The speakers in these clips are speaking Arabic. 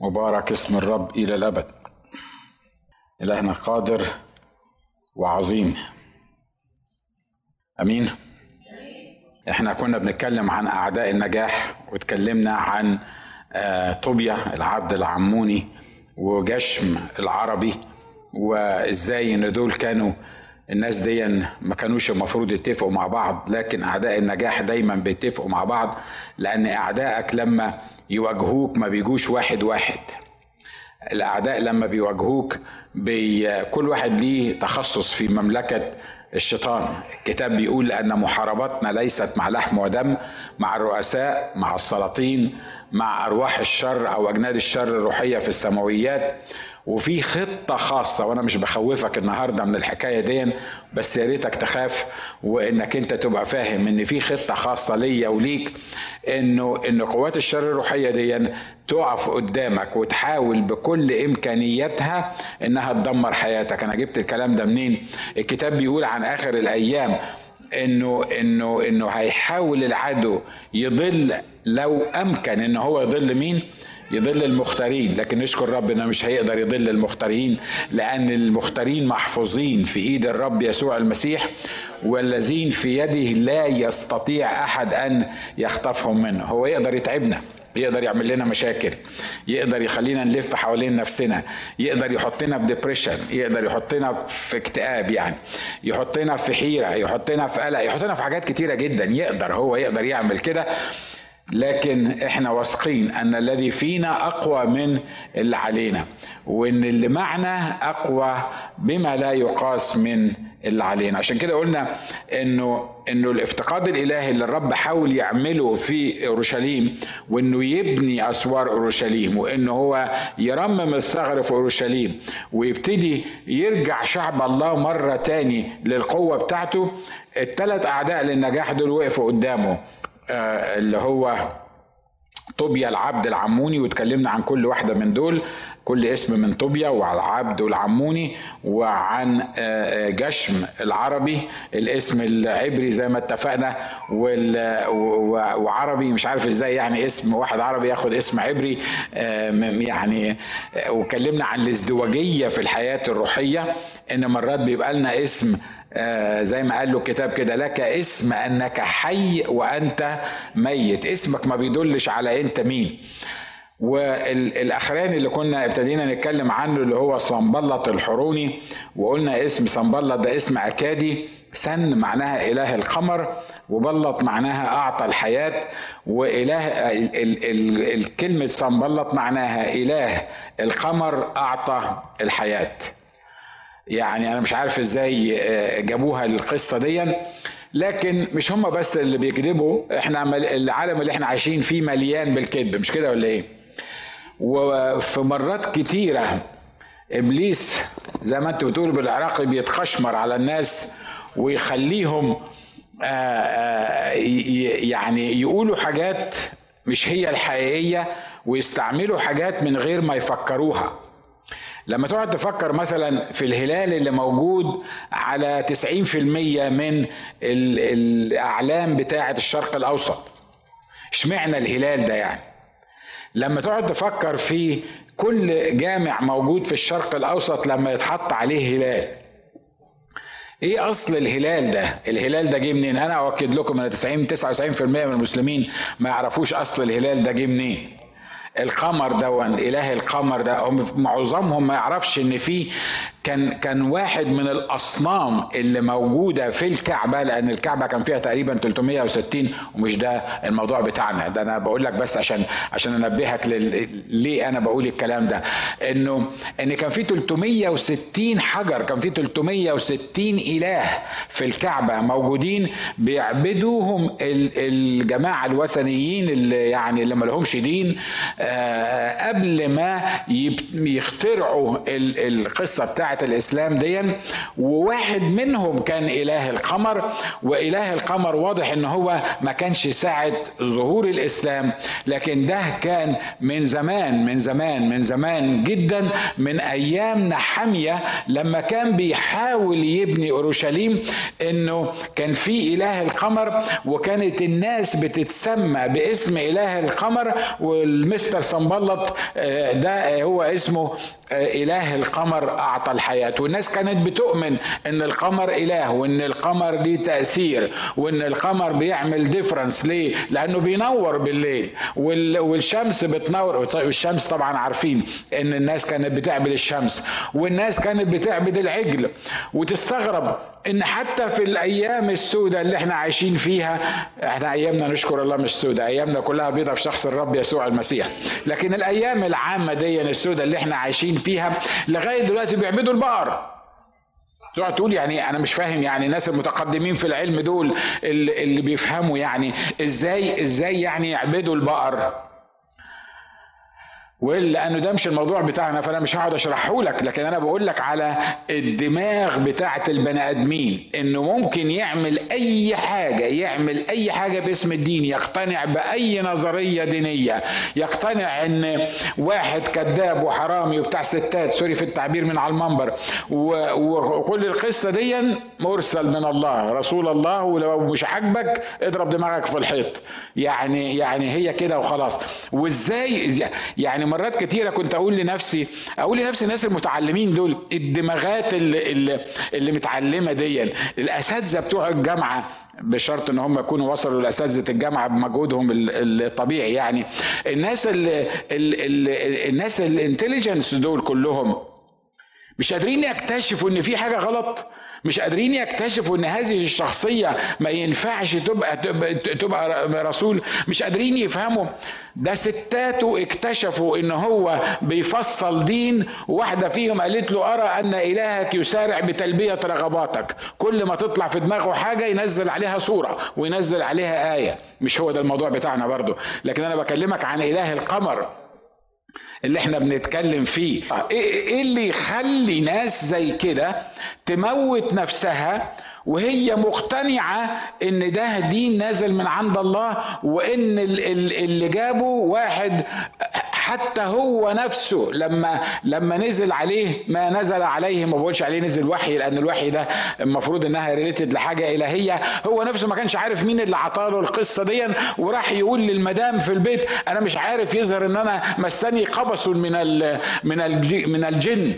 مبارك اسم الرب إلى الأبد. إلهنا قادر وعظيم. أمين. إحنا كنا بنتكلم عن أعداء النجاح واتكلمنا عن آه، طوبيا العبد العموني وجشم العربي وإزاي إن دول كانوا الناس دي ما كانوش المفروض يتفقوا مع بعض لكن أعداء النجاح دايما بيتفقوا مع بعض لأن أعدائك لما يواجهوك ما بيجوش واحد واحد. الأعداء لما بيواجهوك بي كل واحد ليه تخصص في مملكة الشيطان. الكتاب بيقول لأن محاربتنا ليست مع لحم ودم مع الرؤساء مع السلاطين مع أرواح الشر أو أجناد الشر الروحية في السماويات. وفي خطة خاصة وأنا مش بخوفك النهاردة من الحكاية دي بس يا ريتك تخاف وإنك أنت تبقى فاهم إن في خطة خاصة ليا وليك إنه إن قوات الشر الروحية دي تقف قدامك وتحاول بكل إمكانياتها إنها تدمر حياتك. أنا جبت الكلام ده منين؟ الكتاب بيقول عن آخر الأيام إنه إنه إنه هيحاول العدو يضل لو أمكن إن هو يضل مين؟ يضل المختارين لكن نشكر ربنا مش هيقدر يضل المختارين لأن المختارين محفوظين في إيد الرب يسوع المسيح والذين في يده لا يستطيع أحد أن يخطفهم منه. هو يقدر يتعبنا يقدر يعمل لنا مشاكل يقدر يخلينا نلف حوالين نفسنا يقدر يحطنا في ديبريشن يقدر يحطنا في اكتئاب يعني يحطنا في حيرة يحطنا في قلق يحطنا في حاجات كتيرة جدا يقدر هو يقدر يعمل كده. لكن إحنا واثقين أن الذي فينا أقوى من اللي علينا وإن اللي معنا أقوى بما لا يقاس من اللي علينا. عشان كده قلنا إنه إنه الافتقاد الإلهي اللي الرب حاول يعمله في أورشليم وإنه يبني أسوار أورشليم وانه هو يرمم الثغر في أورشليم ويبتدي يرجع شعب الله مرة تاني للقوة بتاعته. الثلاث أعداء للنجاح دول وقفوا قدامه. اللي هو طوبيا العبد العموني واتكلمنا عن كل واحدة من دول. كل اسم من طوبيا وعن العبد والعموني وعن آه، آه، جشم العربي الاسم العبري زي ما اتفقنا. وعربي مش عارف إزاي يعني اسم واحد عربي ياخد اسم عبري. يعني وكلمنا عن الازدواجية في الحياة الروحية. إن مرات بيبقى لنا اسم آه زي ما قال له الكتاب كده لك اسم أنك حي وأنت ميت. اسمك ما بيدلش على أنت مين. والاخراني اللي كنا ابتدينا نتكلم عنه اللي هو صنبلط الحروني وقلنا اسم صنبلط ده اسم أكادي. سن معناها إله القمر وبلط معناها أعطى الحياة. وإله الكلمة صنبلط معناها إله القمر أعطى الحياة. يعني أنا مش عارف إزاي آه، جابوها القصة دي لكن مش هم بس اللي بيكذبوا إحنا العالم اللي إحنا عايشين فيه مليان بالكذب مش كده ولا إيه؟ وفي مرات كتيرة إبليس زي ما أنتوا بتقولوا بالعراقي بيتخشمر على الناس ويخليهم آه، آه، يعني يقولوا حاجات مش هي الحقيقية ويستعملوا حاجات من غير ما يفكروها. لما تقعد تفكر مثلا في الهلال اللي موجود على 90% من الأعلام بتاعة الشرق الأوسط اشمعنى الهلال ده يعني؟ لما تقعد تفكر في كل جامع موجود في الشرق الأوسط لما يتحط عليه هلال إيه أصل الهلال ده؟ الهلال ده جه منين؟ أنا أؤكد لكم إن 90 99% من المسلمين ما يعرفوش أصل الهلال ده جه منين. القمر ده اله القمر ده معظمهم ما يعرفش إن في كان كان واحد من الأصنام اللي موجودة في الكعبة لأن الكعبة كان فيها تقريبا 360 ومش ده الموضوع بتاعنا. ده أنا بقول لك بس عشان عشان أنبهك ليه أنا بقول الكلام ده. إنه إن كان في 360 حجر كان في 360 إله في الكعبة موجودين بيعبدوهم الجماعة الوثنيين اللي يعني اللي ما لهمش دين آه، قبل ما يخترعوا بتاعت بتاعة الإسلام دي وواحد منهم كان إله القمر وإله القمر واضح إن هو ما كانش ساعة ظهور الإسلام لكن ده كان من زمان من زمان من زمان جدا من أيام نحمية لما كان بيحاول يبني أورشليم إنه كان في إله القمر وكانت الناس بتتسمى باسم إله القمر والمستر صنبلط آه، ده هو اسمه إله القمر أعطى الحياة. والناس كانت بتؤمن إن القمر إله وإن القمر ليه تأثير وإن القمر بيعمل ديفرنس ليه؟ لأنه بينور بالليل. والشمس بتنور والشمس طبعا عارفين إن الناس كانت بتعبد الشمس. والناس كانت بتعبد العجل. وتستغرب إن حتى في الأيام السوداء اللي إحنا عايشين فيها إحنا أيامنا نشكر الله مش سوداء أيامنا كلها بيضة في شخص الرب يسوع المسيح. لكن الأيام العامة دي السوداء اللي إحنا عايشين فيها لغاية دلوقتي بيعبدوا البقر. تقعد تقول يعني أنا مش فاهم يعني الناس المتقدمين في العلم دول اللي, اللي بيفهموا يعني إزاي إزاي يعني يعبدوا البقر. ولأنه ده مش الموضوع بتاعنا فأنا مش هقعد أشرحه لك لكن أنا بقول لك على الدماغ بتاعه البني آدمين إنه ممكن يعمل أي حاجة يعمل أي حاجة باسم الدين يقتنع بأي نظرية دينية يقتنع إن واحد كذاب وحرامي وبتاع ستات سوري في التعبير من على المنبر وكل القصة دي مرسل من الله رسول الله ولو مش عاجبك اضرب دماغك في الحيط. يعني يعني هي كده وخلاص. وإزاي يعني مرات كتيرة كنت أقول لنفسي أقول لنفسي الناس المتعلمين دول الدماغات اللي, اللي, متعلمة دي الأساتذة بتوع الجامعة بشرط إن هم يكونوا وصلوا لأساتذة الجامعة بمجهودهم الطبيعي يعني الناس ال الناس الانتليجنس دول كلهم مش قادرين يكتشفوا إن في حاجة غلط. مش قادرين يكتشفوا إن هذه الشخصية ما ينفعش تبقى تبقى رسول. مش قادرين يفهموا. ده ستاته اكتشفوا إن هو بيفصل دين. واحدة فيهم قالت له أرى أن إلهك يسارع بتلبية رغباتك. كل ما تطلع في دماغه حاجة ينزل عليها صورة وينزل عليها آية. مش هو ده الموضوع بتاعنا برضو لكن أنا بكلمك عن إله القمر. اللي إحنا بنتكلم فيه. إيه اللي يخلي ناس زي كده تموت نفسها وهي مقتنعة إن ده دين نازل من عند الله وإن اللي جابه واحد حتى هو نفسه لما لما نزل عليه ما نزل عليه ما بقولش عليه نزل وحي لأن الوحي ده المفروض إنها ريليتد لحاجة إلهية. هو نفسه ما كانش عارف مين اللي عطاله القصة دي وراح يقول للمدام في البيت أنا مش عارف يظهر إن أنا مسني قبس من ال من من الجن.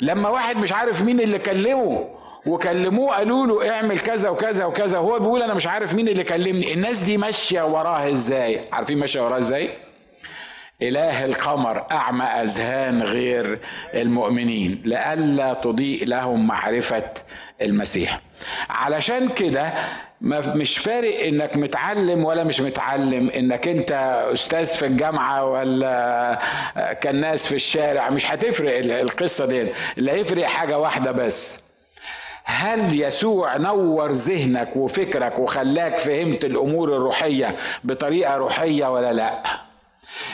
لما واحد مش عارف مين اللي كلمه وكلموه قالوا له اعمل كذا وكذا وكذا وهو بيقول أنا مش عارف مين اللي كلمني. الناس دي ماشية وراها إزاي؟ عارفين ماشية وراها إزاي؟ إله القمر أعمى أذهان غير المؤمنين لئلا تضيء لهم معرفة المسيح. علشان كده مش فارق إنك متعلم ولا مش متعلم إنك أنت أستاذ في الجامعة ولا كناس في الشارع مش هتفرق القصة دي. اللي هيفرق حاجة واحدة بس. هل يسوع نور ذهنك وفكرك وخلاك فهمت الأمور الروحية بطريقة روحية ولا لأ؟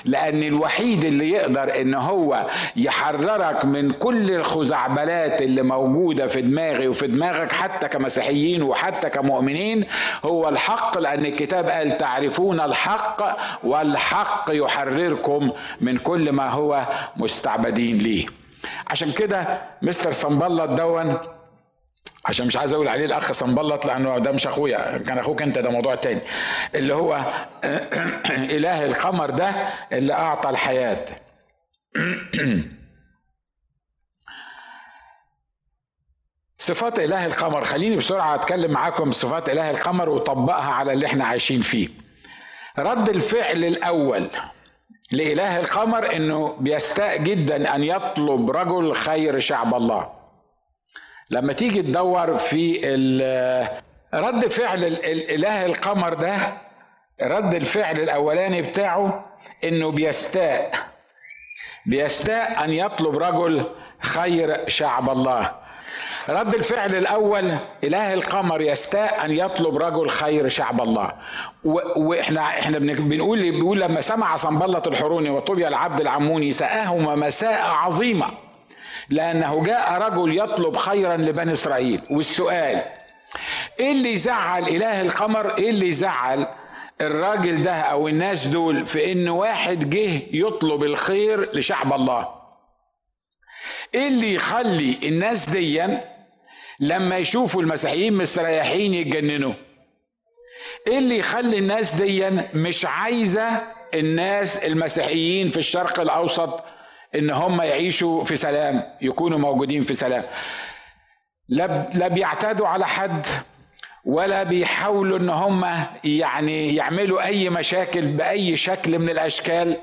لأن الوحيد اللي يقدر إن هو يحررك من كل الخزعبلات اللي موجودة في دماغي وفي دماغك حتى كمسيحيين وحتى كمؤمنين هو الحق لأن الكتاب قال تعرفون الحق والحق يحرركم من كل ما هو مستعبدين ليه. عشان كده مستر صنبلط دون عشان مش عايز أقول عليه الاخ صنبلط لأنه ده مش اخويا كان أخوك انت ده موضوع تاني. اللي هو إله القمر ده اللي أعطى الحياة. صفات إله القمر خليني بسرعة أتكلم معاكم صفات إله القمر وطبقها على اللي إحنا عايشين فيه. رد الفعل الأول لإله القمر إنه بيستاء جدا أن يطلب رجل خير شعب الله. لما تيجي تدور في رد فعل الاله القمر ده رد الفعل الأولاني بتاعه إنه بيستاء. بيستاء أن يطلب رجل خير شعب الله. رد الفعل الأول إله القمر يستاء أن يطلب رجل خير شعب الله. وإحنا إحنا بنقول بيقول لما سمع صنبلة الحروني وطوبيا العبد العموني ساءهما مساء عظيمة. لأنه جاء رجل يطلب خيرا لبني إسرائيل. والسؤال إيه اللي زعل إله القمر؟ إيه اللي زعل الراجل ده أو الناس دول في إن واحد جه يطلب الخير لشعب الله؟ إيه اللي يخلي الناس ديا لما يشوفوا المسيحيين مستريحين يتجننوا؟ إيه اللي يخلي الناس دي مش عايزة الناس المسيحيين في الشرق الأوسط إن هم يعيشوا في سلام يكونوا موجودين في سلام. لا لا بيعتادوا على حد ولا بيحاولوا إن هم يعني يعملوا أي مشاكل بأي شكل من الأشكال.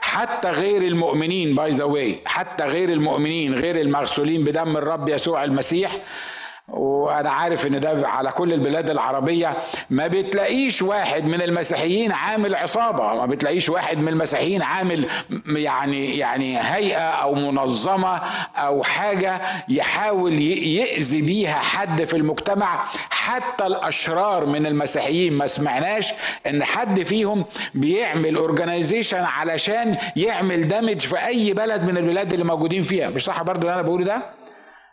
حتى غير المؤمنين باي ذا حتى غير المؤمنين غير المغسولين بدم الرب يسوع المسيح وأنا عارف ان ده على كل البلاد العربية ما بتلاقيش واحد من المسيحيين عامل عصابة ما بتلاقيش واحد من المسيحيين عامل يعني يعني هيئة أو منظمة أو حاجة يحاول يأذي بيها حد في المجتمع. حتى الأشرار من المسيحيين ما سمعناش إن حد فيهم بيعمل organization علشان يعمل damage في أي بلد من البلاد اللي موجودين فيها. مش صح برضو اللي أنا بقوله ده؟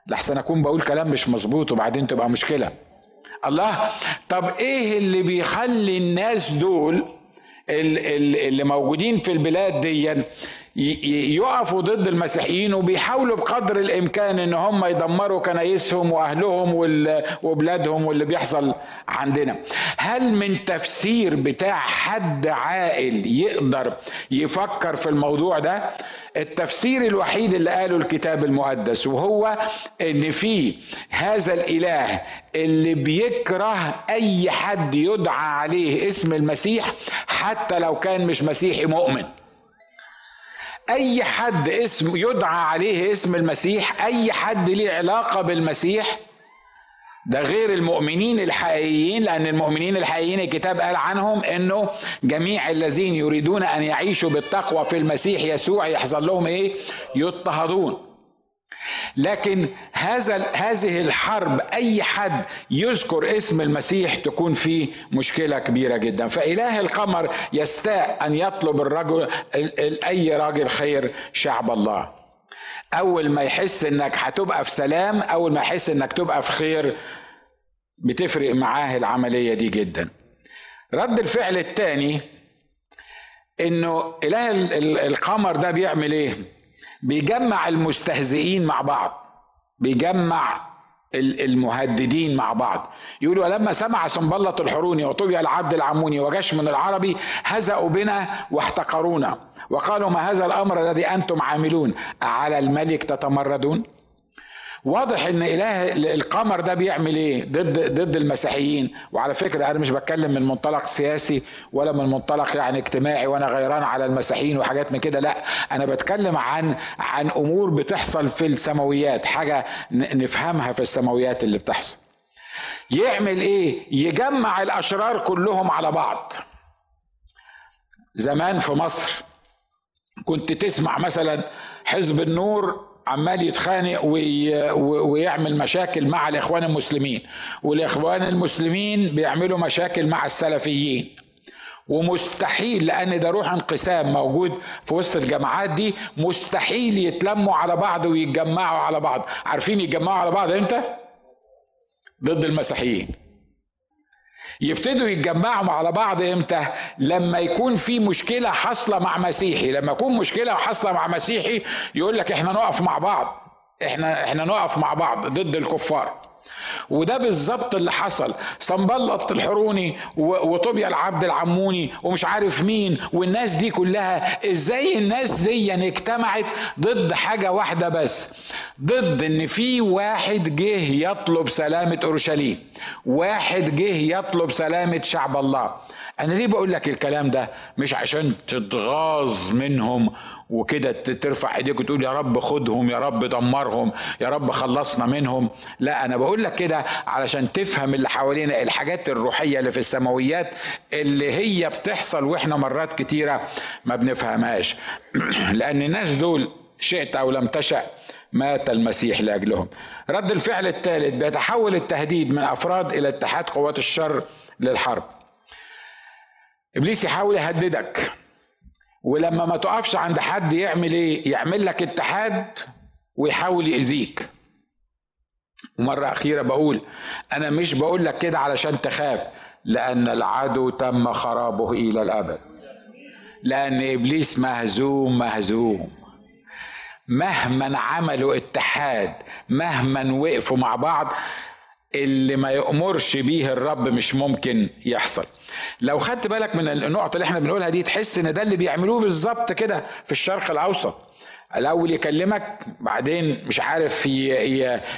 لحسن أكون بقول كلام مش مظبوط وبعدين تبقى مشكلة. الله طب إيه اللي بيخلي الناس دول اللي موجودين في البلاد دي يقفوا ضد المسيحيين وبيحاولوا بقدر الإمكان إن هم يدمروا كنايسهم وأهلهم وبلادهم واللي بيحصل عندنا. هل من تفسير بتاع حد عاقل يقدر يفكر في الموضوع ده؟ التفسير الوحيد اللي قاله الكتاب المقدس وهو إن في هذا الإله اللي بيكره أي حد يدعى عليه اسم المسيح حتى لو كان مش مسيحي مؤمن. أي حد اسم يدعى عليه اسم المسيح أي حد ليه علاقة بالمسيح ده غير المؤمنين الحقيقيين لأن المؤمنين الحقيقيين الكتاب قال عنهم إنه جميع الذين يريدون أن يعيشوا بالتقوى في المسيح يسوع يحصل لهم إيه؟ يضطهدون. لكن هذا هذه الحرب أي حد يذكر اسم المسيح تكون فيه مشكلة كبيرة جدا. فإله القمر يستاء أن يطلب الرجل أي راجل خير شعب الله. أول ما يحس إنك هتبقى في سلام أول ما يحس إنك تبقى في خير بتفرق معاه العملية دي جدا. رد الفعل الثاني إنه إله القمر ده بيعمل إيه؟ بيجمع المستهزئين مع بعض بيجمع المهددين مع بعض. يقول ولما سمع سنبلط الحروني وطوبيا العبد العموني وجش من العربي هزأوا بنا واحتقرونا وقالوا ما هذا الأمر الذي أنتم عاملون؟ أعلى الملك تتمردون؟ واضح إن إله القمر ده بيعمل إيه؟ ضد ضد المسيحيين. وعلى فكرة أنا مش بتكلم من منطلق سياسي ولا من منطلق يعني اجتماعي وأنا غيران على المسيحيين وحاجات من كده لا. أنا بتكلم عن عن أمور بتحصل في السماويات حاجة نفهمها في السماويات اللي بتحصل. يعمل إيه؟ يجمع الأشرار كلهم على بعض. زمان في مصر كنت تسمع مثلا حزب النور عمال يتخانق وي... ويعمل مشاكل مع الإخوان المسلمين والإخوان المسلمين بيعملوا مشاكل مع السلفيين. ومستحيل لأن ده روح انقسام موجود في وسط الجماعات دي مستحيل يتلموا على بعض ويتجمعوا على بعض. عارفين يتجمعوا على بعض إمتى؟ ضد المسيحيين. يبتدوا يتجمعوا على بعض إمتى؟ لما يكون في مشكلة حاصلة مع مسيحي. لما يكون مشكلة حاصلة مع مسيحي يقول لك إحنا نقف مع بعض. إحنا إحنا نقف مع بعض ضد الكفار. وده بالظبط اللي حصل. صنبلط الحروني وطوبيا العبد العموني ومش عارف مين والناس دي كلها. إزاي الناس دي اجتمعت ضد حاجة واحدة بس؟ ضد ان في واحد جه يطلب سلامة اورشليم. واحد جه يطلب سلامة شعب الله. أنا ليه بقول لك الكلام ده؟ مش عشان تتغاظ منهم وكده ترفع ايديك وتقول يا رب خدهم يا رب دمرهم يا رب خلصنا منهم. لا أنا بقول لك كده علشان تفهم اللي حوالينا الحاجات الروحية اللي في السماويات اللي هي بتحصل وإحنا مرات كتيرة ما بنفهمهاش لأن الناس دول شئت أو لم تشأ مات المسيح لأجلهم. رد الفعل الثالث بيتحول التهديد من أفراد إلى اتحاد قوات الشر للحرب. إبليس يحاول يهددك ولما ما تقفش عند حد يعمل إيه يعمل لك اتحاد ويحاول يأذيك ومرة أخيرة بقول أنا مش بقول لك كده علشان تخاف لأن العدو تم خرابه إلى الأبد. لأن إبليس مهزوم مهزوم. مهما عملوا اتحاد مهما وقفوا مع بعض اللي ما يأمرش بيه الرب مش ممكن يحصل. لو خدت بالك من النقطة اللي إحنا بنقولها دي تحس إن ده اللي بيعملوه بالظبط كده في الشرق الأوسط. الأول يكلمك بعدين مش عارف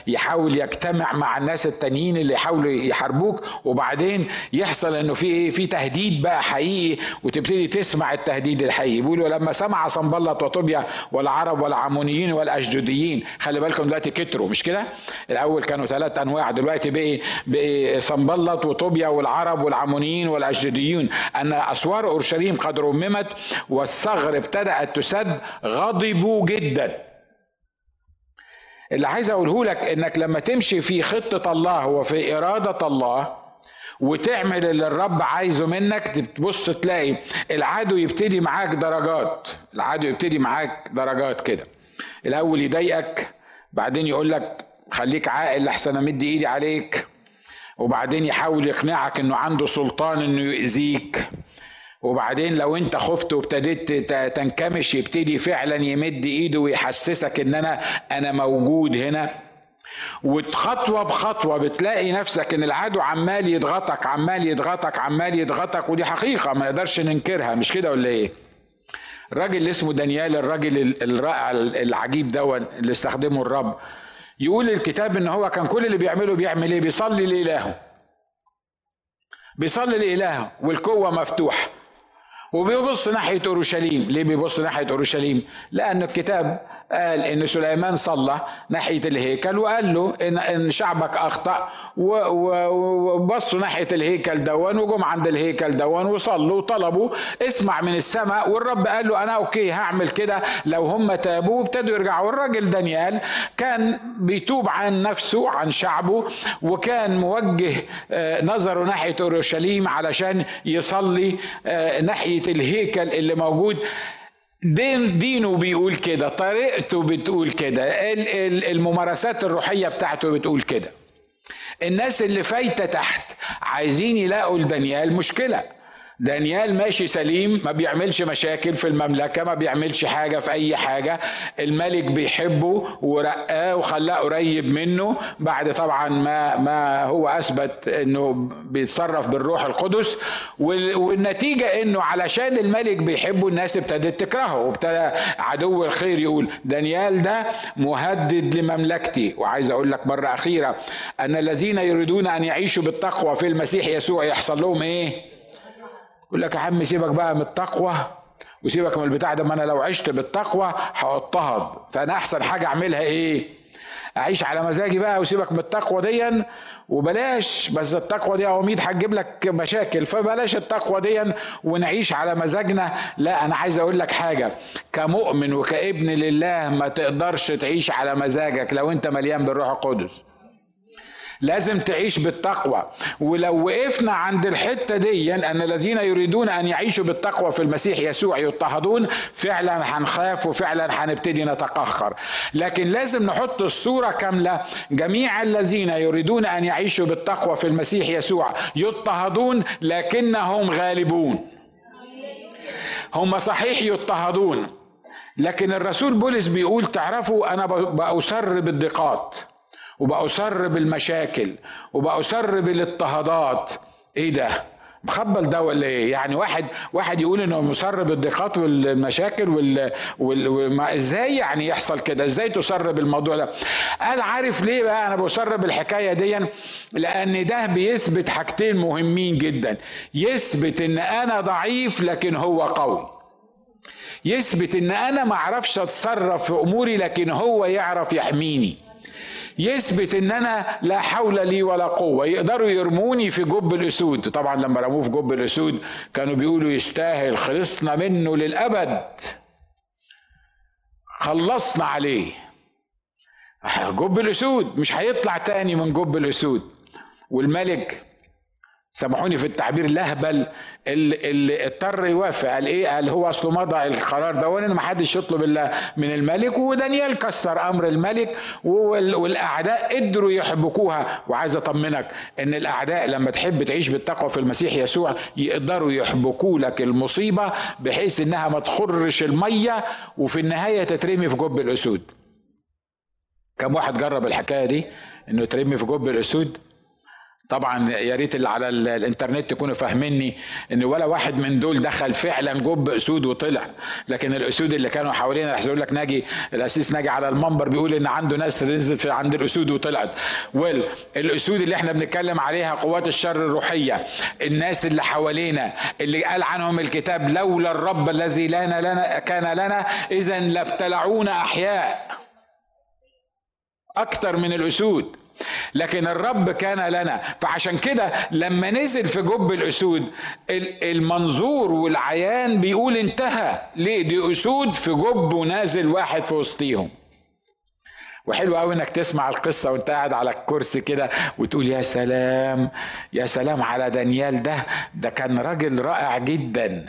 يحاول يجتمع مع الناس التانيين اللي يحاولوا يحاربوك وبعدين يحصل إنه في إيه في تهديد بقى حقيقي وتبتدي تسمع التهديد الحقيقي. بيقولوا لما سمع صنبلط وطوبيا والعرب والعمونيين والاشجديين خلي بالكم دلوقتي كتروا مش كده؟ الأول كانوا ثلاث أنواع دلوقتي بقي بقي صنبلط وطوبيا والعرب والعمونيين والاشجديين أن أسوار أورشليم قد رممت والثغر ابتدأت تسد غضبوا جدا. اللي عايز أقوله لك إنك لما تمشي في خطة الله وفي إرادة الله وتعمل اللي الرب عايزه منك تبص تلاقي العدو يبتدي معاك درجات. العدو يبتدي معاك درجات كده. الأول يضايقك بعدين يقول لك خليك عاقل لحسن امد إيدي عليك وبعدين يحاول يقنعك إنه عنده سلطان إنه يؤذيك. وبعدين لو انت خفت وابتديت تنكمش يبتدي فعلا يمد إيده ويحسسك إن أنا أنا موجود هنا وخطوة بخطوة بتلاقي نفسك إن العدو عمال يضغطك عمال يضغطك عمال يضغطك ودي حقيقة ما نقدرش ننكرها مش كده ولا إيه؟ الراجل اللي اسمه دانيال الراجل الرائع العجيب دون اللي استخدمه الرب يقول الكتاب إن هو كان كل اللي بيعمله بيعمل إيه؟ بيصلي لإلهه بيصلي لإلهه والقوة مفتوحة وبيبص ناحية أورشليم. ليه بيبص ناحية أورشليم؟ لأن الكتاب قال إن سليمان صلى ناحية الهيكل وقال له إن, إن شعبك أخطأ وبصوا ناحية الهيكل دون وجم عند الهيكل دون وصلوا وطلبوا اسمع من السماء والرب قال له أنا أوكي هعمل كده. لو هم تابوا وابتدوا يرجعوا. والراجل دانيال كان بيتوب عن نفسه عن شعبه وكان موجه آه، نظره ناحية أورشليم علشان يصلي آه، ناحية الهيكل اللي موجود. دين دينه بيقول كده طريقته بتقول كده الممارسات الروحية بتاعته بتقول كده. الناس اللي فايتة تحت عايزين يلاقوا لدانيال مشكلة. دانيال ماشي سليم ما بيعملش مشاكل في المملكة ما بيعملش حاجة في أي حاجة. الملك بيحبه ورقاه وخلاه قريب منه. بعد طبعا ما ما هو أثبت إنه بيتصرف بالروح القدس. والنتيجة إنه علشان الملك بيحبه الناس ابتدت تكرهه. وابتدى عدو الخير يقول دانيال ده مهدد لمملكتي. وعايز أقول لك مرة أخيرة أن الذين يريدون أن يعيشوا بالتقوى في المسيح يسوع يحصل لهم إيه؟ يقول لك يا عم سيبك بقى من التقوى وسيبك من البتاع ده ما أنا لو عشت بالتقوى هاضطهد فأنا أحسن حاجة أعملها إيه؟ أعيش على مزاجي بقى وسيبك من التقوى دي وبلاش. بس التقوى دي عواميد هتجيب لك مشاكل فبلاش التقوى دي ونعيش على مزاجنا. لا أنا عايز أقول لك حاجة. كمؤمن وكابن لله ما تقدرش تعيش على مزاجك لو أنت مليان بالروح القدس. لازم تعيش بالتقوى. ولو وقفنا عند الحتة دي أن الذين يريدون أن يعيشوا بالتقوى في المسيح يسوع يضطهدون فعلا هنخاف وفعلا هنبتدي نتقهقر لكن لازم نحط الصورة كاملة. جميع الذين يريدون أن يعيشوا بالتقوى في المسيح يسوع يضطهدون لكنهم غالبون. هم صحيح يضطهدون. لكن الرسول بولس بيقول تعرفوا أنا بأسر بالضيقات. وبأصر بالمشاكل وبأصر بالاضطهادات إيه ده مخبل ده ولا إيه؟ يعني واحد واحد يقول إنه مصر بالضيقات والمشاكل وال, وال... إزاي يعني يحصل كده؟ إزاي تصر بالموضوع ده؟ قال عارف ليه بقى أنا بصر بالحكاية دي؟ لأن ده بيثبت حاجتين مهمين جدا، يثبت إن أنا ضعيف لكن هو قوي. يثبت إن أنا ما أعرفش أتصرف في أموري لكن هو يعرف يحميني. يثبت إن أنا لا حول لي ولا قوة. يقدروا يرموني في جب الأسود. طبعا لما رموه في جب الأسود كانوا بيقولوا يستاهل خلصنا منه للأبد. خلصنا عليه. جب الأسود مش هيطلع تاني من جب الأسود. والملك سامحوني في التعبير الاهبل اللي اضطر يوافق. قال إيه؟ قال هو أصله مضى القرار ده ما حدش يطلب إلا من الملك. ودانيال كسر أمر الملك والأعداء قدروا يحبكوها. وعايز أطمنك إن الأعداء لما تحب تعيش بالتقوى في المسيح يسوع يقدروا يحبكوا لك المصيبة بحيث إنها ما تخرش المية وفي النهاية تترمي في جب الأسود. كم واحد جرب الحكاية دي؟ إنه يترمي في جب الأسود؟ طبعا يا ريت اللي على الإنترنت تكونوا فاهميني إن ولا واحد من دول دخل فعلا جب أسود وطلع. لكن الأسود اللي كانوا حوالينا راح لك ناجي الأسيس ناجي على المنبر بيقول إن عنده ناس نزلت عند الأسود وطلعت. ويل الأسود اللي إحنا بنتكلم عليها قوات الشر الروحية. الناس اللي حوالينا اللي قال عنهم الكتاب لولا الرب الذي لنا لنا كان لنا اذا لابتلعونا أحياء. أكتر من الأسود. لكن الرب كان لنا. فعشان كده لما نزل في جب الأسود المنظور والعيان بيقول انتهى. ليه؟ دي أسود في جب ونازل واحد في وسطيهم. وحلو قوي إنك تسمع القصة وأنت قاعد على الكرسي كده وتقول يا سلام يا سلام على دانيال ده. ده كان راجل رائع جدا.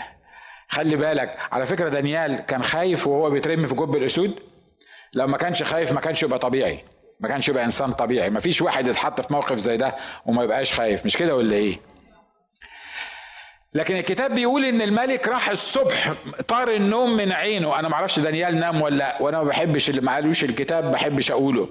خلي بالك على فكرة دانيال كان خايف وهو بيترمي في جب الأسود؟ لو ما كانش خايف ما كانش يبقى طبيعي. ما كانش يبقى إنسان طبيعي. ما فيش واحد يتحط في موقف زي ده وما يبقاش خايف. مش كده ولا إيه؟ لكن الكتاب بيقول إن الملك راح الصبح طار النوم من عينه. أنا ما أعرفش دانيال نام ولا لأ وأنا ما بحبش اللي ما قالوش الكتاب ما بحبش أقوله.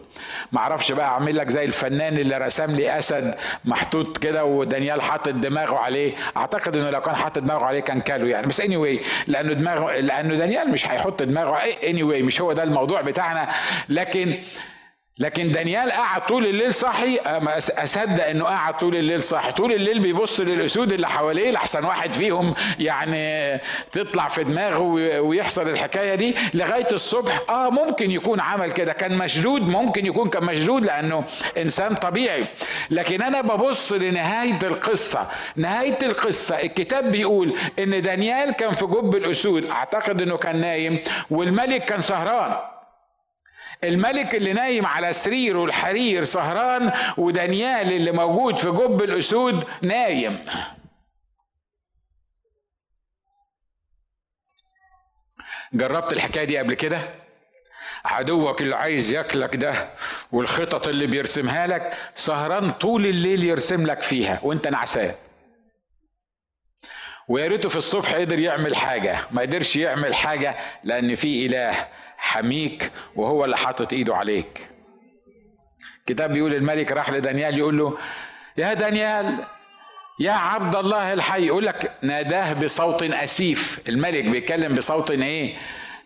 ما أعرفش بقى أعمل لك زي الفنان اللي رسم لي أسد محطوط كده ودانيال حاطط دماغه عليه. أعتقد إنه لو كان حاطط دماغه عليه كان كاله يعني. بس اني anyway لأنه دماغه لأنه دانيال مش هيحط دماغه. اني anyway مش هو ده الموضوع بتاعنا. لكن لكن دانيال قعد طول الليل صاحي. أصدق إنه قعد طول الليل صاحي. طول الليل بيبص للأسود اللي حواليه لحسن واحد فيهم يعني تطلع في دماغه ويحصل الحكاية دي. لغاية الصبح آه ممكن يكون عمل كده. كان مشدود ممكن يكون كان مشدود لأنه إنسان طبيعي. لكن أنا ببص لنهاية القصة. نهاية القصة الكتاب بيقول إن دانيال كان في جب الأسود. أعتقد إنه كان نايم والملك كان سهران. الملك اللي نايم على سريره الحرير سهران ودانيال اللي موجود في جب الأسود نايم. جربت الحكاية دي قبل كده؟ عدوك اللي عايز ياكلك ده والخطط اللي بيرسمها لك سهران طول الليل يرسم لك فيها وانت نعسان. ويا ريته في الصبح قدر يعمل حاجة ما قدرش يعمل حاجة لأن في إله حميك وهو اللي حاطط ايده عليك. كتاب بيقول الملك راح لدانيال يقول له يا دانيال يا عبد الله الحي. يقول لك ناداه بصوت أسيف. الملك بيتكلم بصوت إيه؟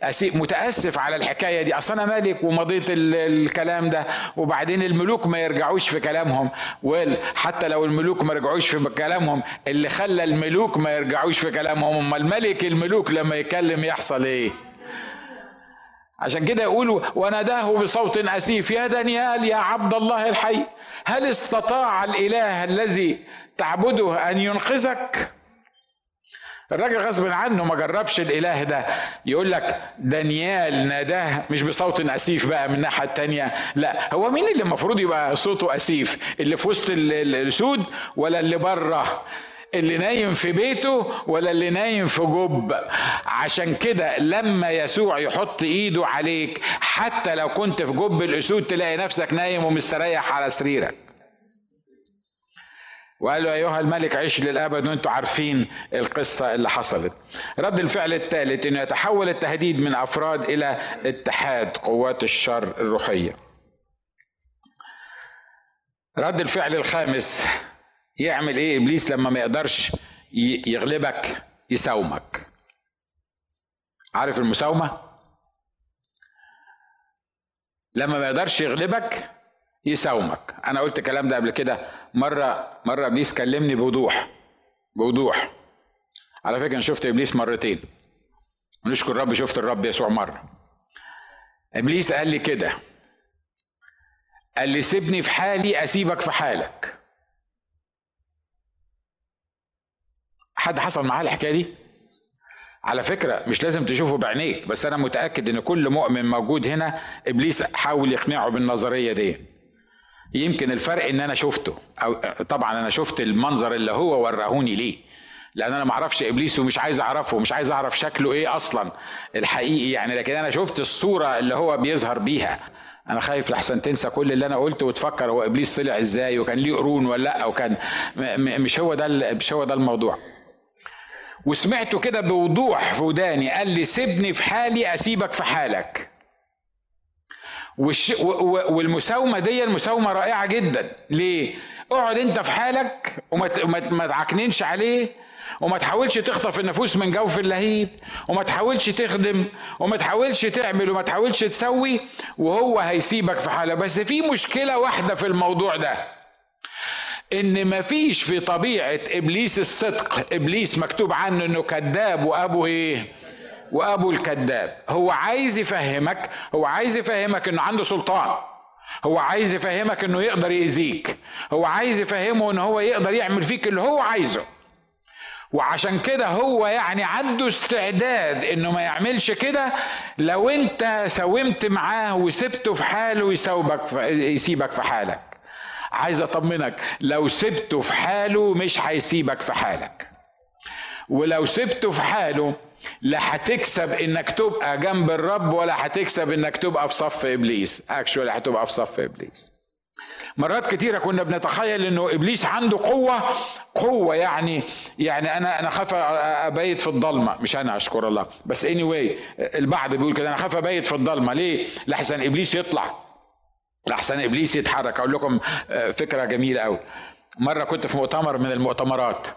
أسيف متأسف على الحكاية دي. أصل أنا ملك ومضيت الكلام ده وبعدين الملوك ما يرجعوش في كلامهم. حتى لو الملوك ما رجعوش في كلامهم اللي خلى الملوك ما يرجعوش في كلامهم. اما الملك الملوك لما يكلم يحصل إيه؟ عشان كده يقولوا وناداه بصوت أسيف يا دانيال يا عبد الله الحي هل استطاع الإله الذي تعبده أن ينقذك؟ الراجل غصب عنه ما جربش الإله ده. يقول لك دانيال ناداه مش بصوت أسيف بقى من الناحية التانية لا هو مين اللي المفروض يبقى صوته أسيف؟ اللي في وسط السود ولا اللي بره؟ اللي نايم في بيته ولا اللي نايم في جب. عشان كده لما يسوع يحط ايده عليك حتى لو كنت في جب الاسود تلاقي نفسك نايم ومستريح على سريرك. وقال له أيها الملك عيش للأبد وأنتم عارفين القصة اللي حصلت. رد الفعل الثالث إنه يتحول التهديد من أفراد إلى اتحاد قوات الشر الروحية. رد الفعل الخامس يعمل إيه ابليس لما ما يقدرش يغلبك يساومك؟ عارف المساومة؟ لما ما يقدرش يغلبك يساومك. أنا قلت الكلام ده قبل كده مرة مرة ابليس كلمني بوضوح بوضوح. على فكرة أنا شفت إبليس مرتين. نشكر الرب شفت الرب يسوع مرة. إبليس قال لي كده قال لي سيبني في حالي أسيبك في حالك. حد حصل معاه الحكاية دي؟ على فكرة مش لازم تشوفه بعينيك بس أنا متأكد إن كل مؤمن موجود هنا إبليس حاول يقنعه بالنظرية دي. يمكن الفرق إن أنا شفته أو طبعا أنا شفت المنظر اللي هو ورهوني ليه. لأن أنا ما أعرفش إبليس ومش عايز أعرفه مش عايز أعرف شكله إيه أصلا الحقيقي يعني لكن أنا شفت الصورة اللي هو بيظهر بيها. أنا خايف لحسن تنسى كل اللي أنا قلته وتفكر هو إبليس طلع إزاي وكان ليه قرون ولا لأ وكان مش هو ده مش هو ده الموضوع. وسمعته كده بوضوح في وداني قال لي سيبني في حالي أسيبك في حالك. والش... والمساومة دي المساومه رائعة جدا. ليه؟ اقعد انت في حالك وما ما تعكننش عليه وما تحاولش تخطف النفوس من جوف اللهيب وما تحاولش تخدم وما تحاولش تعمل وما تحاولش تسوي وهو هيسيبك في حاله بس في مشكلة واحدة في الموضوع ده. إن مفيش في طبيعة إبليس الصدق. إبليس مكتوب عنه إنه كذاب وابو إيه؟ وأبو الكذاب. هو عايز يفهمك هو عايز يفهمك إنه عنده سلطان. هو عايز يفهمك إنه يقدر يأذيك. هو عايز يفهمه إن هو يقدر يعمل فيك اللي هو عايزه. وعشان كده هو يعني عنده استعداد إنه ما يعملش كده. لو أنت ساومت معاه وسبته في حاله يساوبك يسيبك في حالك. عايز أطمنك لو سبته في حاله مش هيسيبك في حالك. ولو سبته في حاله لا هتكسب إنك تبقى جنب الرب ولا هتكسب إنك تبقى في صف إبليس. اكشولي هتبقى في صف إبليس. مرات كتيرة كنا بنتخيل إنه إبليس عنده قوة قوة يعني يعني أنا أنا خاف أبيت في الضلمة. مش أنا أشكر الله. بس اني anyway البعض بيقول كده أنا خاف أبيت في الضلمة. ليه؟ لحسن إبليس يطلع. لحسن إبليس يتحرك. أقول لكم آه، فكرة جميلة قوي مرة كنت في مؤتمر من المؤتمرات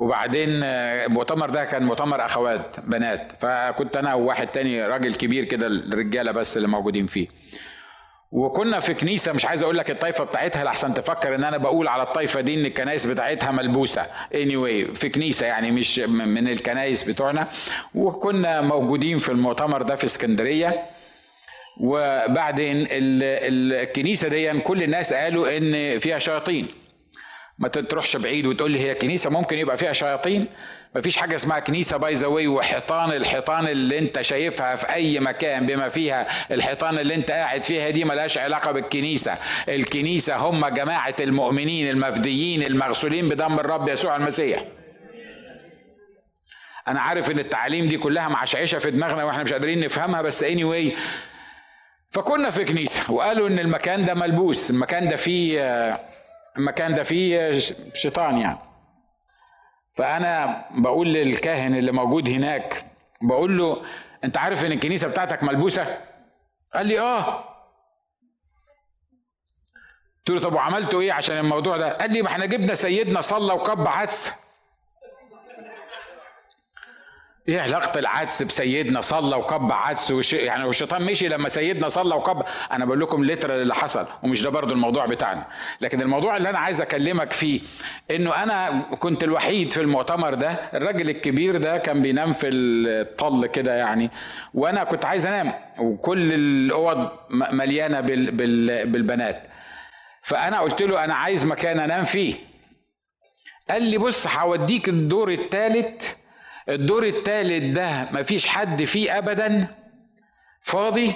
وبعدين آه، المؤتمر ده كان مؤتمر أخوات بنات. فكنت أنا وواحد تاني راجل كبير كده الرجالة بس اللي موجودين فيه. وكنا في كنيسة مش عايز أقول لك الطائفه بتاعتها لحسن تفكر إن أنا بقول على الطائفه دي إن الكنائس بتاعتها ملبوسة. Anyway في كنيسة يعني مش من الكنائس بتوعنا. وكنا موجودين في المؤتمر ده في اسكندرية. وبعدين الكنيسة دي كل الناس قالوا إن فيها شياطين. ما تروحش بعيد وتقول لي هي كنيسة ممكن يبقى فيها شياطين. ما فيش حاجة اسمها كنيسة by the way وحيطان الحيطان اللي انت شايفها في أي مكان بما فيها الحيطان اللي انت قاعد فيها دي ملهاش علاقة بالكنيسة. الكنيسة هم جماعة المؤمنين المفديين المغسولين بدم الرب يسوع المسيح. أنا عارف إن التعاليم دي كلها معشعشة في دماغنا وإحنا مش قادرين نفهمها بس anyway فكنا في كنيسة وقالوا إن المكان ده ملبوس المكان ده فيه المكان ده فيه شيطان يعني. فأنا بقول للكاهن اللي موجود هناك بقول له أنت عارف إن الكنيسة بتاعتك ملبوسة؟ قال لي آه. قلت له طب وعملتوا إيه عشان الموضوع ده؟ قال لي ما إحنا جبنا سيدنا صلى وكب عدس. إيه علاقة العدس بسيدنا صلى وكب عدس وش يعني والشيطان مشي لما سيدنا صلى وكب أنا بقول لكم لتر اللي حصل ومش ده برضو الموضوع بتاعنا. لكن الموضوع اللي أنا عايز أكلمك فيه إنه أنا كنت الوحيد في المؤتمر ده الراجل الكبير ده كان بينام في الطل كده يعني وأنا كنت عايز أنام وكل الأوض مليانة بال بال بالبنات. فأنا قلت له أنا عايز مكان أنام فيه. قال لي بص هوديك الدور الثالث الدور الثالث ده مفيش حد فيه ابدا؟ فاضي؟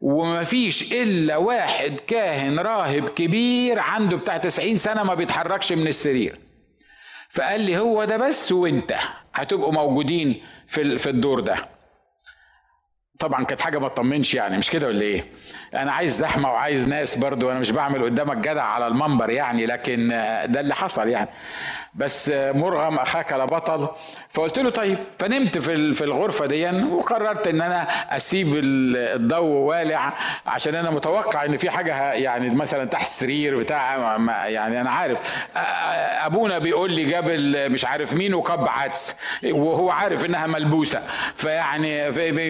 ومفيش إلا واحد كاهن راهب كبير عنده بتاع 90 سنة ما بيتحركش من السرير. فقال لي هو ده بس وانت هتبقوا موجودين في في الدور ده. طبعا كانت حاجة ما تطمنش يعني مش كده ولا إيه؟ أنا عايز زحمة وعايز ناس برضو أنا مش بعمل قدامك جدع على المنبر يعني لكن ده اللي حصل يعني. بس مرغم أخاك لبطل فقلت له طيب فنمت في في الغرفة دي وقررت إن أنا أسيب الضوء والع عشان أنا متوقع إن في حاجة يعني مثلا تحت السرير بتاع يعني أنا عارف. أبونا بيقول لي جاب مش عارف مين وكب عدس وهو عارف إنها ملبوسة. فيعني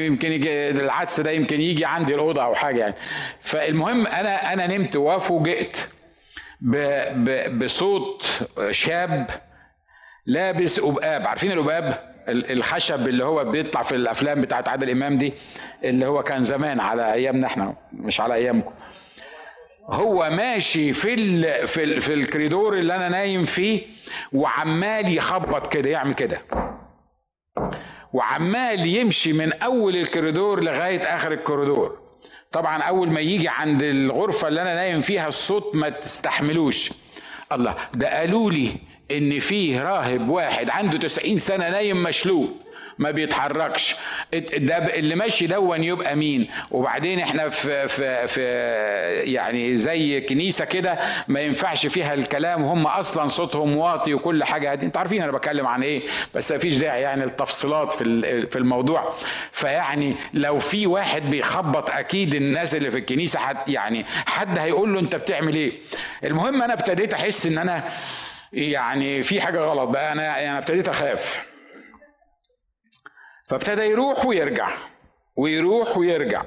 يمكن العدس ده يمكن يجي عندي الأوضة أو حاجة يعني. فالمهم أنا أنا نمت وفوجئت بصوت شاب لابس أبقاب عارفين الأبقاب الخشب اللي هو بيطلع في الأفلام بتاعت عادل إمام دي اللي هو كان زمان على أيامنا إحنا مش على أيامكم. هو ماشي في ال في ال في الكريدور اللي أنا نايم فيه وعمال يخبط كده يعمل كده. وعمال يمشي من أول الكريدور لغاية آخر الكوريدور. طبعا أول ما يجي عند الغرفة اللي أنا نايم فيها الصوت ما تستحملوش. الله ده قالوا لي إن فيه راهب واحد عنده 90 سنة نايم مشلول. ما بيتحركش. ده اللي ماشي دون يبقى مين؟ وبعدين إحنا في في في يعني زي كنيسة كده ما ينفعش فيها الكلام. وهم أصلا صوتهم واطي وكل حاجة. دي أنتوا عارفين أنا بتكلم عن إيه؟ بس ما فيش داعي يعني التفصيلات في في الموضوع. فيعني لو في واحد بيخبط أكيد الناس اللي في الكنيسة حد يعني حد هيقول له أنت بتعمل إيه؟ المهم أنا ابتديت أحس إن أنا يعني في حاجة غلط بقى. أنا أنا ابتديت أخاف. فابتدى يروح ويرجع ويروح ويرجع.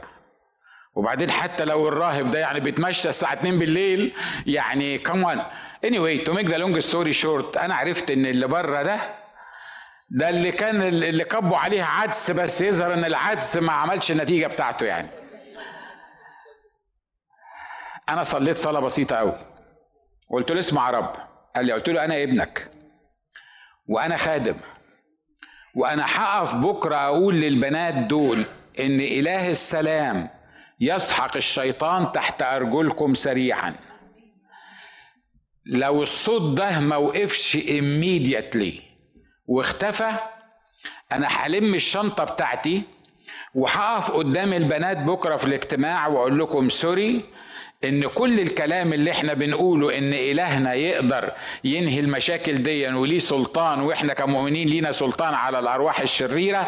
وبعدين حتى لو الراهب ده يعني بيتمشى الساعة 2 بالليل يعني كمان anyway to make the long story short أنا عرفت إن اللي بره ده ده اللي كان اللي كبوا عليه عدس بس يظهر إن العدس ما عملش النتيجة بتاعته يعني. أنا صليت صلاة بسيطة أوي. قلت له اسمع رب. قال لي قلت له أنا ابنك. وأنا خادم. وأنا هقف بكرة أقول للبنات دول إن إله السلام يسحق الشيطان تحت أرجلكم سريعا. لو الصوت ده ما وقفش immediately واختفى أنا هلم الشنطة بتاعتي وهقف قدام البنات بكرة في الاجتماع وأقول لكم سوري إن كل الكلام اللي إحنا بنقوله إن إلهنا يقدر ينهي المشاكل دي وليه سلطان وإحنا كمؤمنين لينا سلطان على الأرواح الشريرة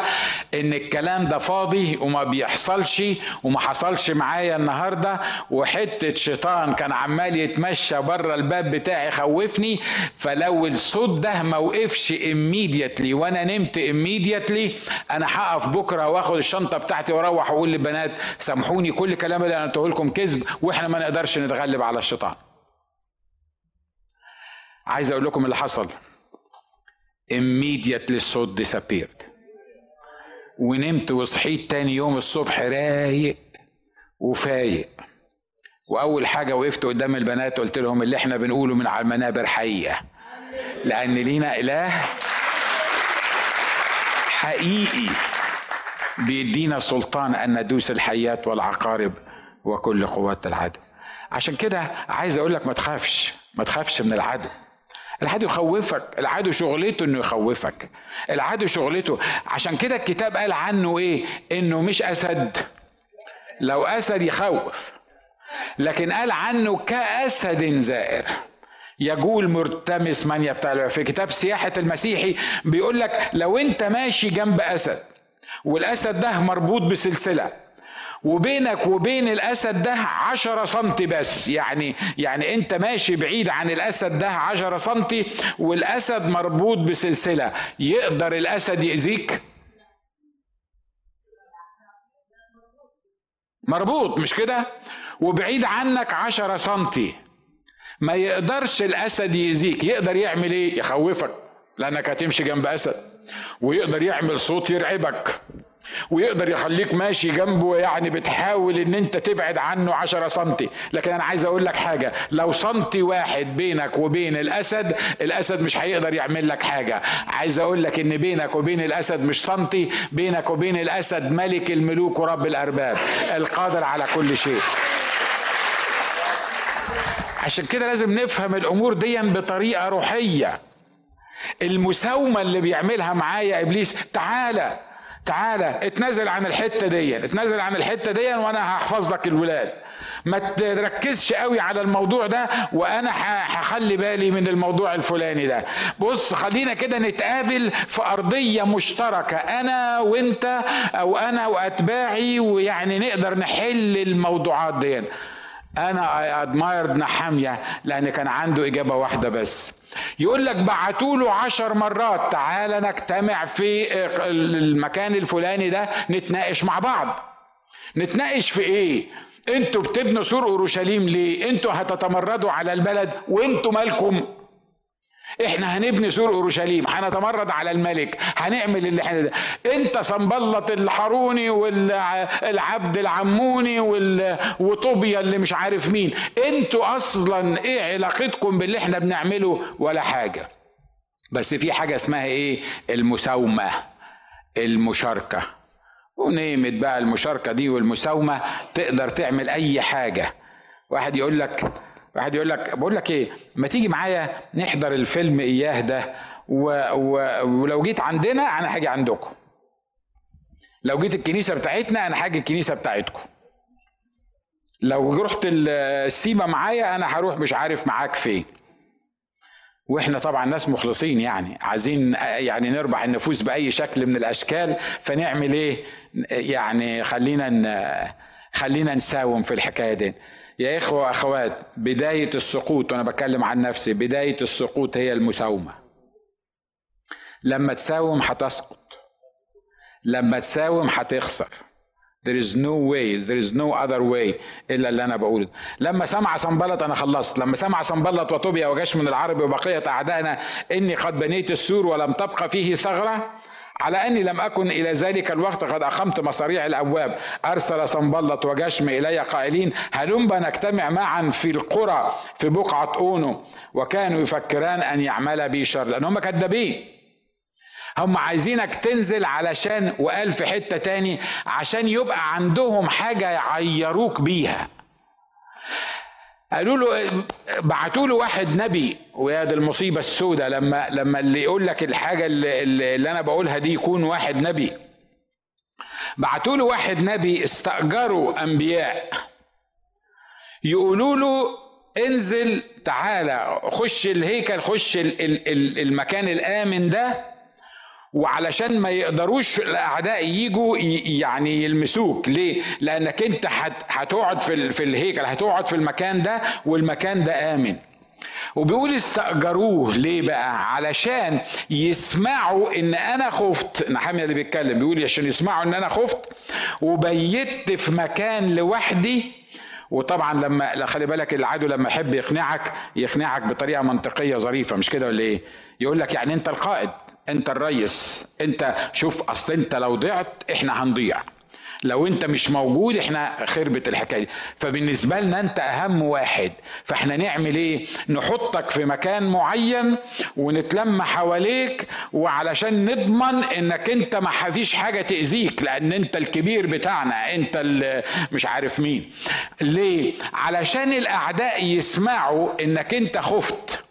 إن الكلام ده فاضي وما بيحصلش وما حصلش معايا النهارده وحتة شيطان كان عمال يتمشى بره الباب بتاعي خوفني فلو الصوت ده ما وقفش immediately وأنا نمت immediately أنا هقف بكرة وآخد الشنطة بتاعتي وأروح وأقول للبنات سامحوني كل الكلام اللي أنا قلته لكم كذب وإحنا ما نقدرش نتغلب على الشيطان. عايز أقول لكم اللي حصل. Immediately الصوت disappeared. ونمت وصحيت تاني يوم الصبح رايق وفايق. وأول حاجة وقفت قدام البنات قلت لهم اللي إحنا بنقوله من على المنابر حقيقة. لأن لينا إله حقيقي بيدينا سلطان أن ندوس الحيات والعقارب وكل قوات العدو. عشان كده عايز أقول لك ما تخافش ما تخافش من العدو. العدو يخوفك العدو شغلته انه يخوفك. العدو شغلته عشان كده الكتاب قال عنه إيه؟ انه مش أسد. لو أسد يخوف. لكن قال عنه كأسد زائر. يجول مرتمس من يبتلع في كتاب سياحة المسيحي بيقول لك لو انت ماشي جنب أسد والأسد ده مربوط بسلسلة. وبينك وبين الأسد ده عشرة سنتي بس. يعني يعني أنت ماشي بعيد عن الأسد ده عشرة سنتي والأسد مربوط بسلسلة. يقدر الأسد يأذيك؟ مربوط مش كده؟ وبعيد عنك عشرة سنتي. ما يقدرش الأسد يأذيك. يقدر يعمل إيه؟ يخوفك لأنك هتمشي جنب أسد. ويقدر يعمل صوت يرعبك. ويقدر يخليك ماشي جنبه يعني بتحاول إن أنت تبعد عنه عشرة سنتي. لكن أنا عايز أقول لك حاجة لو سنتي واحد بينك وبين الأسد الأسد مش هيقدر يعمل لك حاجة. عايز أقول لك إن بينك وبين الأسد مش سنتي بينك وبين الأسد ملك الملوك ورب الأرباب. القادر على كل شيء. عشان كده لازم نفهم الأمور دي بطريقة روحية. المساومة اللي بيعملها معايا إبليس تعالى. تعالى اتنازل عن الحتة دي اتنازل عن الحتة دي وأنا هحفظ لك الولاد. ما تركزش قوي على الموضوع ده وأنا هخلي بالي من الموضوع الفلاني ده. بص خلينا كده نتقابل في أرضية مشتركة أنا وأنت أو أنا وأتباعي ويعني نقدر نحل الموضوعات دي. أنا ادمايرد نحامية لأن كان عنده إجابة واحدة بس. يقول لك بعتوا له عشر مرات تعال نجتمع في المكان الفلاني ده نتناقش مع بعض. نتناقش في إيه؟ أنتوا بتبنوا سور أورشليم ليه؟ أنتوا هتتمردوا على البلد وانتوا مالكم؟ إحنا هنبني سور اورشليم هنتمرد على الملك هنعمل اللي إحنا ده. انت صنبلط الحاروني والعبد العموني وطوبيا اللي مش عارف مين. أنتوا أصلا إيه علاقتكم باللي إحنا بنعمله؟ ولا حاجة. بس في حاجة اسمها إيه؟ المساومة المشاركة. ونيمت بقى المشاركة دي والمساومة تقدر تعمل أي حاجة. واحد يقول لك واحد يقول لك بقول لك إيه ما تيجي معايا نحضر الفيلم إياه ده؟ و... و... ولو جيت عندنا أنا هاجي عندكم. لو جيت الكنيسة بتاعتنا أنا هاجي الكنيسة بتاعتكم. لو رحت السيما معايا أنا هروح مش عارف معاك فين. وإحنا طبعا ناس مخلصين يعني عايزين يعني نربح النفوس بأي شكل من الأشكال فنعمل إيه؟ يعني خلينا خلينا نساوم في الحكاية دي. يا إخوة وأخوات بداية السقوط وأنا بتكلم عن نفسي بداية السقوط هي المساومة. لما تساوم هتسقط لما تساوم هتخسر There is no way there is no other way إلا اللي أنا بقوله. لما سمع سنبلط أنا خلصت. لما سمع سنبلط وطوبيا وجاش من العرب وبقية أعدائنا إني قد بنيت السور ولم تبقى فيه ثغرة على أني لم أكن إلى ذلك الوقت قد أقمت مصاريع الأبواب. أرسل سنبلط وجشم إلي قائلين هلم نجتمع معا في القرى في بقعة أونو. وكانوا يفكران أن يعمل بي شر لأن هم كذابين هم عايزينك تنزل علشان وقال في حتة تاني عشان يبقى عندهم حاجة يعيروك بيها. قالوا له بعتوا له واحد نبي ويا دي المصيبة السوداء لما لما اللي يقول لك الحاجة اللي, اللي أنا بقولها دي يكون واحد نبي. بعتوا له واحد نبي استأجروا أنبياء. يقولوا له انزل تعالى خش الهيكل خش المكان الآمن ده وعلشان ما يقدروش الأعداء يجوا يعني يلمسوك. ليه؟ لأنك أنت هتقعد في في الهيكل هتقعد في المكان ده والمكان ده آمن. وبيقول استأجروه. ليه بقى؟ علشان يسمعوا إن أنا خفت. نحامية اللي بيتكلم. بيقول عشان يسمعوا إن أنا خفت وبيت في مكان لوحدي وطبعا لما خلي بالك العدو لما يحب يقنعك يقنعك بطريقة منطقية ظريفة مش كده ولا إيه؟ يقول لك يعني أنت القائد أنت الريس أنت شوف أصل أنت لو ضعت إحنا هنضيع لو انت مش موجود إحنا خربت الحكاية فبالنسبة لنا انت اهم واحد. فاحنا نعمل إيه؟ نحطك في مكان معين ونتلم حواليك وعلشان نضمن انك انت ما فيش حاجة تأذيك لأن انت الكبير بتاعنا انت مش عارف مين. ليه؟ علشان الأعداء يسمعوا انك انت خفت.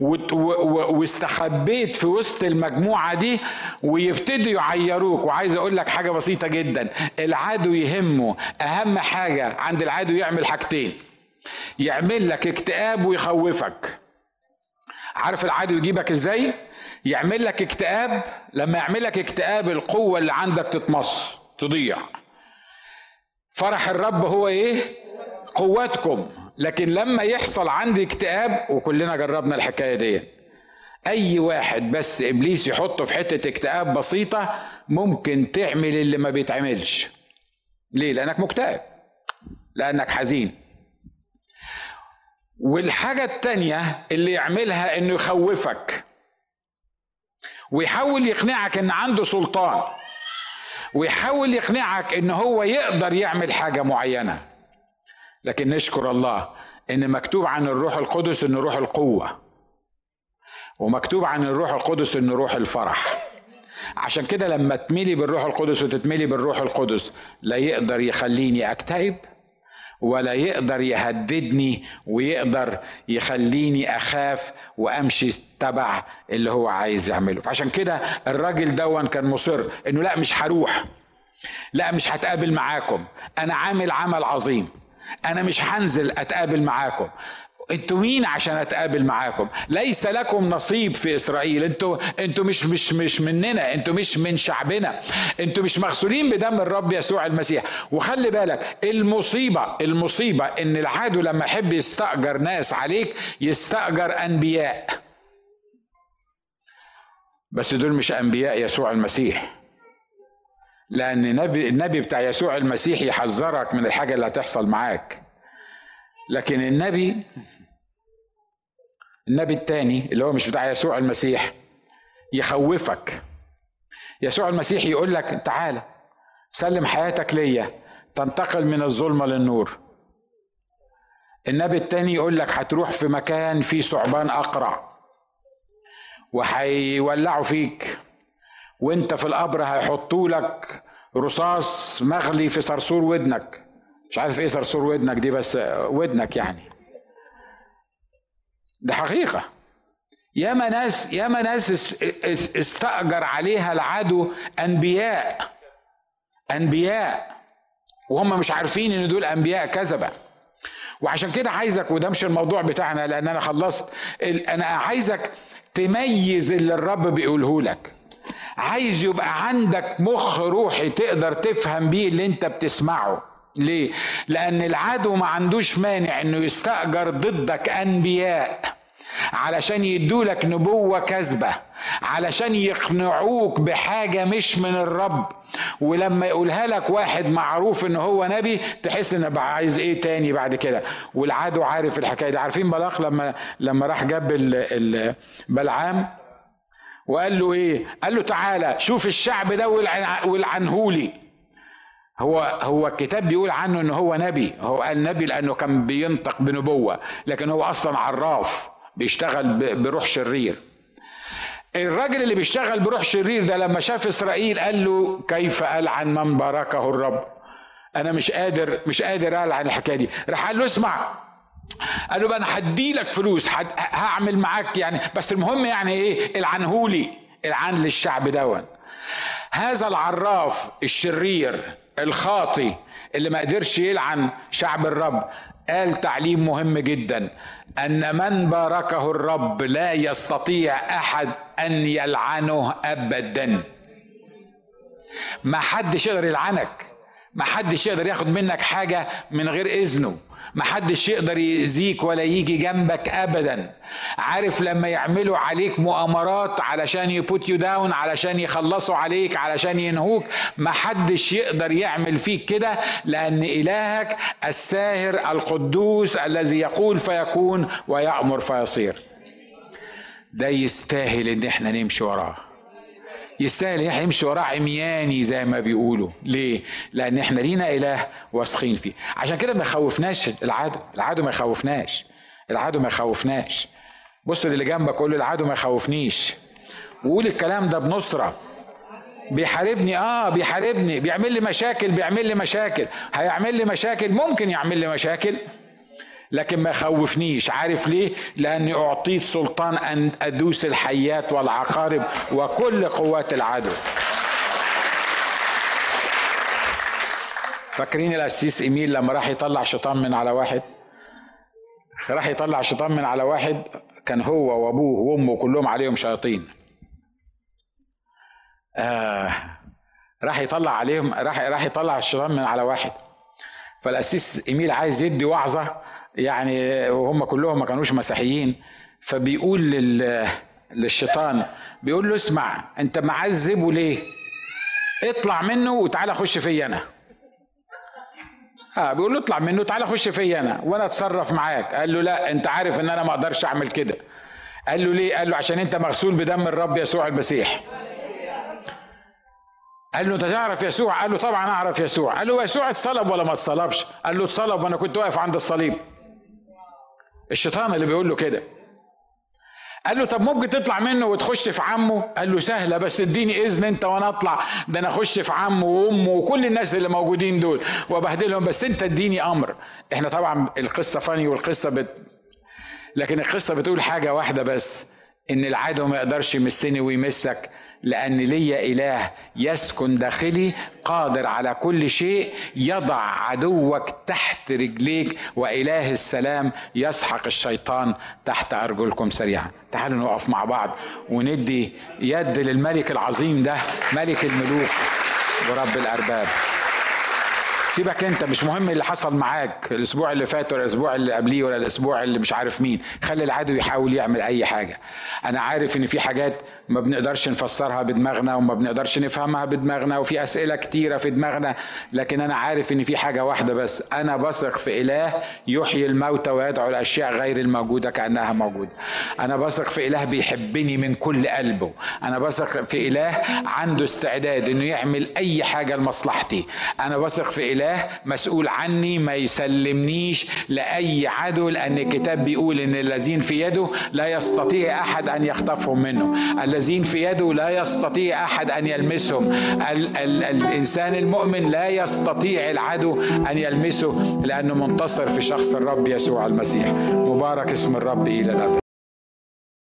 واستخبيت في وسط المجموعة دي ويبتدوا يعيروك. وعايز أقول لك حاجة بسيطة جدا. العدو يهمه. أهم حاجة عند العدو يعمل حاجتين. يعمل لك اكتئاب ويخوفك. عارف العدو يجيبك إزاي؟ يعمل لك اكتئاب. لما يعمل لك اكتئاب القوة اللي عندك تتمص تضيع. فرح الرب هو إيه؟ قوتكم لكن لما يحصل عندي اكتئاب وكلنا جربنا الحكاية دي. أي واحد بس إبليس يحطه في حتة اكتئاب بسيطة ممكن تعمل اللي ما بيتعملش. ليه؟ لأنك مكتئب. لأنك حزين. والحاجة التانية اللي يعملها إنه يخوفك. ويحاول يقنعك إن عنده سلطان. ويحاول يقنعك إن هو يقدر يعمل حاجة معينة. لكن نشكر الله إن مكتوب عن الروح القدس إنه روح القوة ومكتوب عن الروح القدس إنه روح الفرح. عشان كده لما تميلي بالروح القدس وتتميلي بالروح القدس لا يقدر يخليني أكتئب ولا يقدر يهددني ويقدر يخليني أخاف وأمشي تبع اللي هو عايز يعمله. فعشان كده الراجل دون كان مصر إنه لا مش هروح لا مش هتقابل معاكم أنا عامل عمل عظيم. أنا مش هنزل أتقابل معاكم. أنتوا مين عشان أتقابل معاكم؟ ليس لكم نصيب في إسرائيل. أنتوا أنتوا مش مش مش مننا. أنتوا مش من شعبنا. أنتوا مش مغسولين بدم الرب يسوع المسيح. وخلي بالك المصيبة المصيبة إن العدو لما يحب يستأجر ناس عليك يستأجر أنبياء. بس دول مش أنبياء يسوع المسيح. لأن النبي, النبي بتاع يسوع المسيح يحذرك من الحاجة اللي هتحصل معاك. لكن النبي النبي التاني اللي هو مش بتاع يسوع المسيح يخوفك. يسوع المسيح يقول لك تعالى سلم حياتك ليا تنتقل من الظلمة للنور. النبي التاني يقول لك هتروح في مكان فيه ثعبان أقرع وهيولعوا فيك. وانت في القبر هيحطوا لك رصاص مغلي في صرصور ودنك. مش عارف إيه صرصور ودنك دي بس ودنك يعني. ده حقيقة. ياما ناس ياما ناس استأجر عليها العدو أنبياء أنبياء. وهم مش عارفين إن دول أنبياء كذبة. وعشان كده عايزك وده مش الموضوع بتاعنا لأن أنا خلصت أنا عايزك تميز اللي الرب بيقوله لك. عايز يبقى عندك مخ روحي تقدر تفهم بيه اللي انت بتسمعه. ليه؟ لأن العدو ما عندوش مانع إنه يستأجر ضدك أنبياء علشان يدولك نبوة كذبة علشان يقنعوك بحاجة مش من الرب. ولما يقولها لك واحد معروف إن هو نبي تحس إن بقى عايز إيه تاني بعد كده؟ والعدو عارف الحكاية دي. عارفين بلاق لما لما راح جاب بلعام؟ وقال له إيه؟ قال له تعالى شوف الشعب ده والعنهولي. هو هو الكتاب بيقول عنه إن هو نبي. هو قال نبي لأنه كان بينطق بنبوة. لكن هو أصلا عراف بيشتغل بروح شرير. الراجل اللي بيشتغل بروح شرير ده لما شاف إسرائيل قال له كيف ألعن من باركه الرب؟ أنا مش قادر مش قادر ألعن الحكاية دي. راح قال له اسمع قال له بقى أنا هدي لك فلوس هعمل معاك يعني بس المهم يعني إيه؟ العنهولي العن للشعب دون هذا العراف الشرير الخاطي اللي ما قدرش يلعن شعب الرب قال تعليم مهم جدا أن من باركه الرب لا يستطيع أحد أن يلعنه ابدا. ما حدش يقدر يلعنك. ما حدش يقدر ياخد منك حاجة من غير إذنه. محدش يقدر يأذيك ولا يجي جنبك ابدا. عارف لما يعملوا عليك مؤامرات علشان يبوت يو داون علشان يخلصوا عليك علشان ينهوك محدش يقدر يعمل فيك كده لأن إلهك الساهر القدوس الذي يقول فيكون ويأمر فيصير. ده يستاهل إن إحنا نمشي وراه. يستاهل إحنا يمشي وراه عمياني زي ما بيقولوا. ليه؟ لأن إحنا لينا إله واثقين فيه. عشان كده ما يخوفناش العدو. العدو ما يخوفناش. العدو ما يخوفناش. بص اللي جنبك قول له العدو ما يخوفنيش. وقول الكلام ده بنصرة. بيحاربني؟ آه بيحاربني. بيعمل لي مشاكل؟ بيعمل لي مشاكل. هيعمل لي مشاكل؟ ممكن يعمل لي مشاكل. لكن ما يخوفنيش. عارف ليه؟ لأني أعطيت سلطان أن أدوس الحيات والعقارب وكل قوات العدو. فاكرين القسيس إيميل لما راح يطلع شيطان من على واحد؟ راح يطلع شيطان من على واحد كان هو وأبوه وأمه كلهم عليهم شياطين. آه راح يطلع عليهم راح راح يطلع الشيطان من على واحد. فالقسيس إيميل عايز يدي وعظة يعني وهم كلهم ما كانوش مسيحيين. فبيقول لل للشيطان بيقول له اسمع انت معذبه ليه؟ اطلع منه وتعالى خش فيا أنا. آه بيقول له اطلع منه تعالى خش فيا أنا وأنا اتصرف معاك. قال له لا انت عارف ان أنا ما أقدرش اعمل كده. قال له ليه؟ قال له عشان انت مغسول بدم الرب يسوع المسيح. قال له انت تعرف يسوع؟ قال له طبعا أعرف يسوع. قال له يسوع اتصلب ولا ما اتصلبش؟ قال له اتصلب وأنا كنت واقف عند الصليب. الشيطان اللي بيقول له كده. قال له طب ممكن تطلع منه وتخش في عمه؟ قال له سهلة بس اديني إذن أنت وأنا أطلع. ده أنا أخش في عمه وأمه وكل الناس اللي موجودين دول وأبهدلهم بس أنت اديني أمر. إحنا طبعا القصة فاني والقصة بت... لكن القصة بتقول حاجة واحدة بس إن العدو ما يقدرش يمسني ويمسك. لأن لي إله يسكن داخلي قادر على كل شيء يضع عدوك تحت رجليك وإله السلام يسحق الشيطان تحت أرجلكم سريعا. تعالوا نقف مع بعض وندي يد للملك العظيم ده ملك الملوك ورب الأرباب. سيبك انت مش مهم اللي حصل معاك الأسبوع اللي فات ولا الأسبوع اللي قبليه ولا الأسبوع اللي مش عارف مين. خلي العدو يحاول يعمل أي حاجة. أنا عارف إن في حاجات ما بنقدرش نفسرها بدماغنا وما بنقدرش نفهمها بدماغنا وفي أسئلة كتيرة في دماغنا لكن أنا عارف إن في حاجة واحدة بس. أنا بثق في إله يحيي الموتى ويدعو الأشياء غير الموجودة كأنها موجودة. أنا بثق في إله بيحبني من كل قلبه. أنا بثق في إله عنده استعداد إنه يعمل أي حاجة لمصلحتي. أنا بثق في إله اله مسؤول عني ما يسلمنيش لأي عدو لأن الكتاب بيقول إن الذين في يده لا يستطيع أحد أن يخطفهم منه الذين في يده لا يستطيع أحد أن يلمسهم. ال- ال- الإنسان المؤمن لا يستطيع العدو أن يلمسه لأنه منتصر في شخص الرب يسوع المسيح. مبارك اسم الرب إلى الأبد.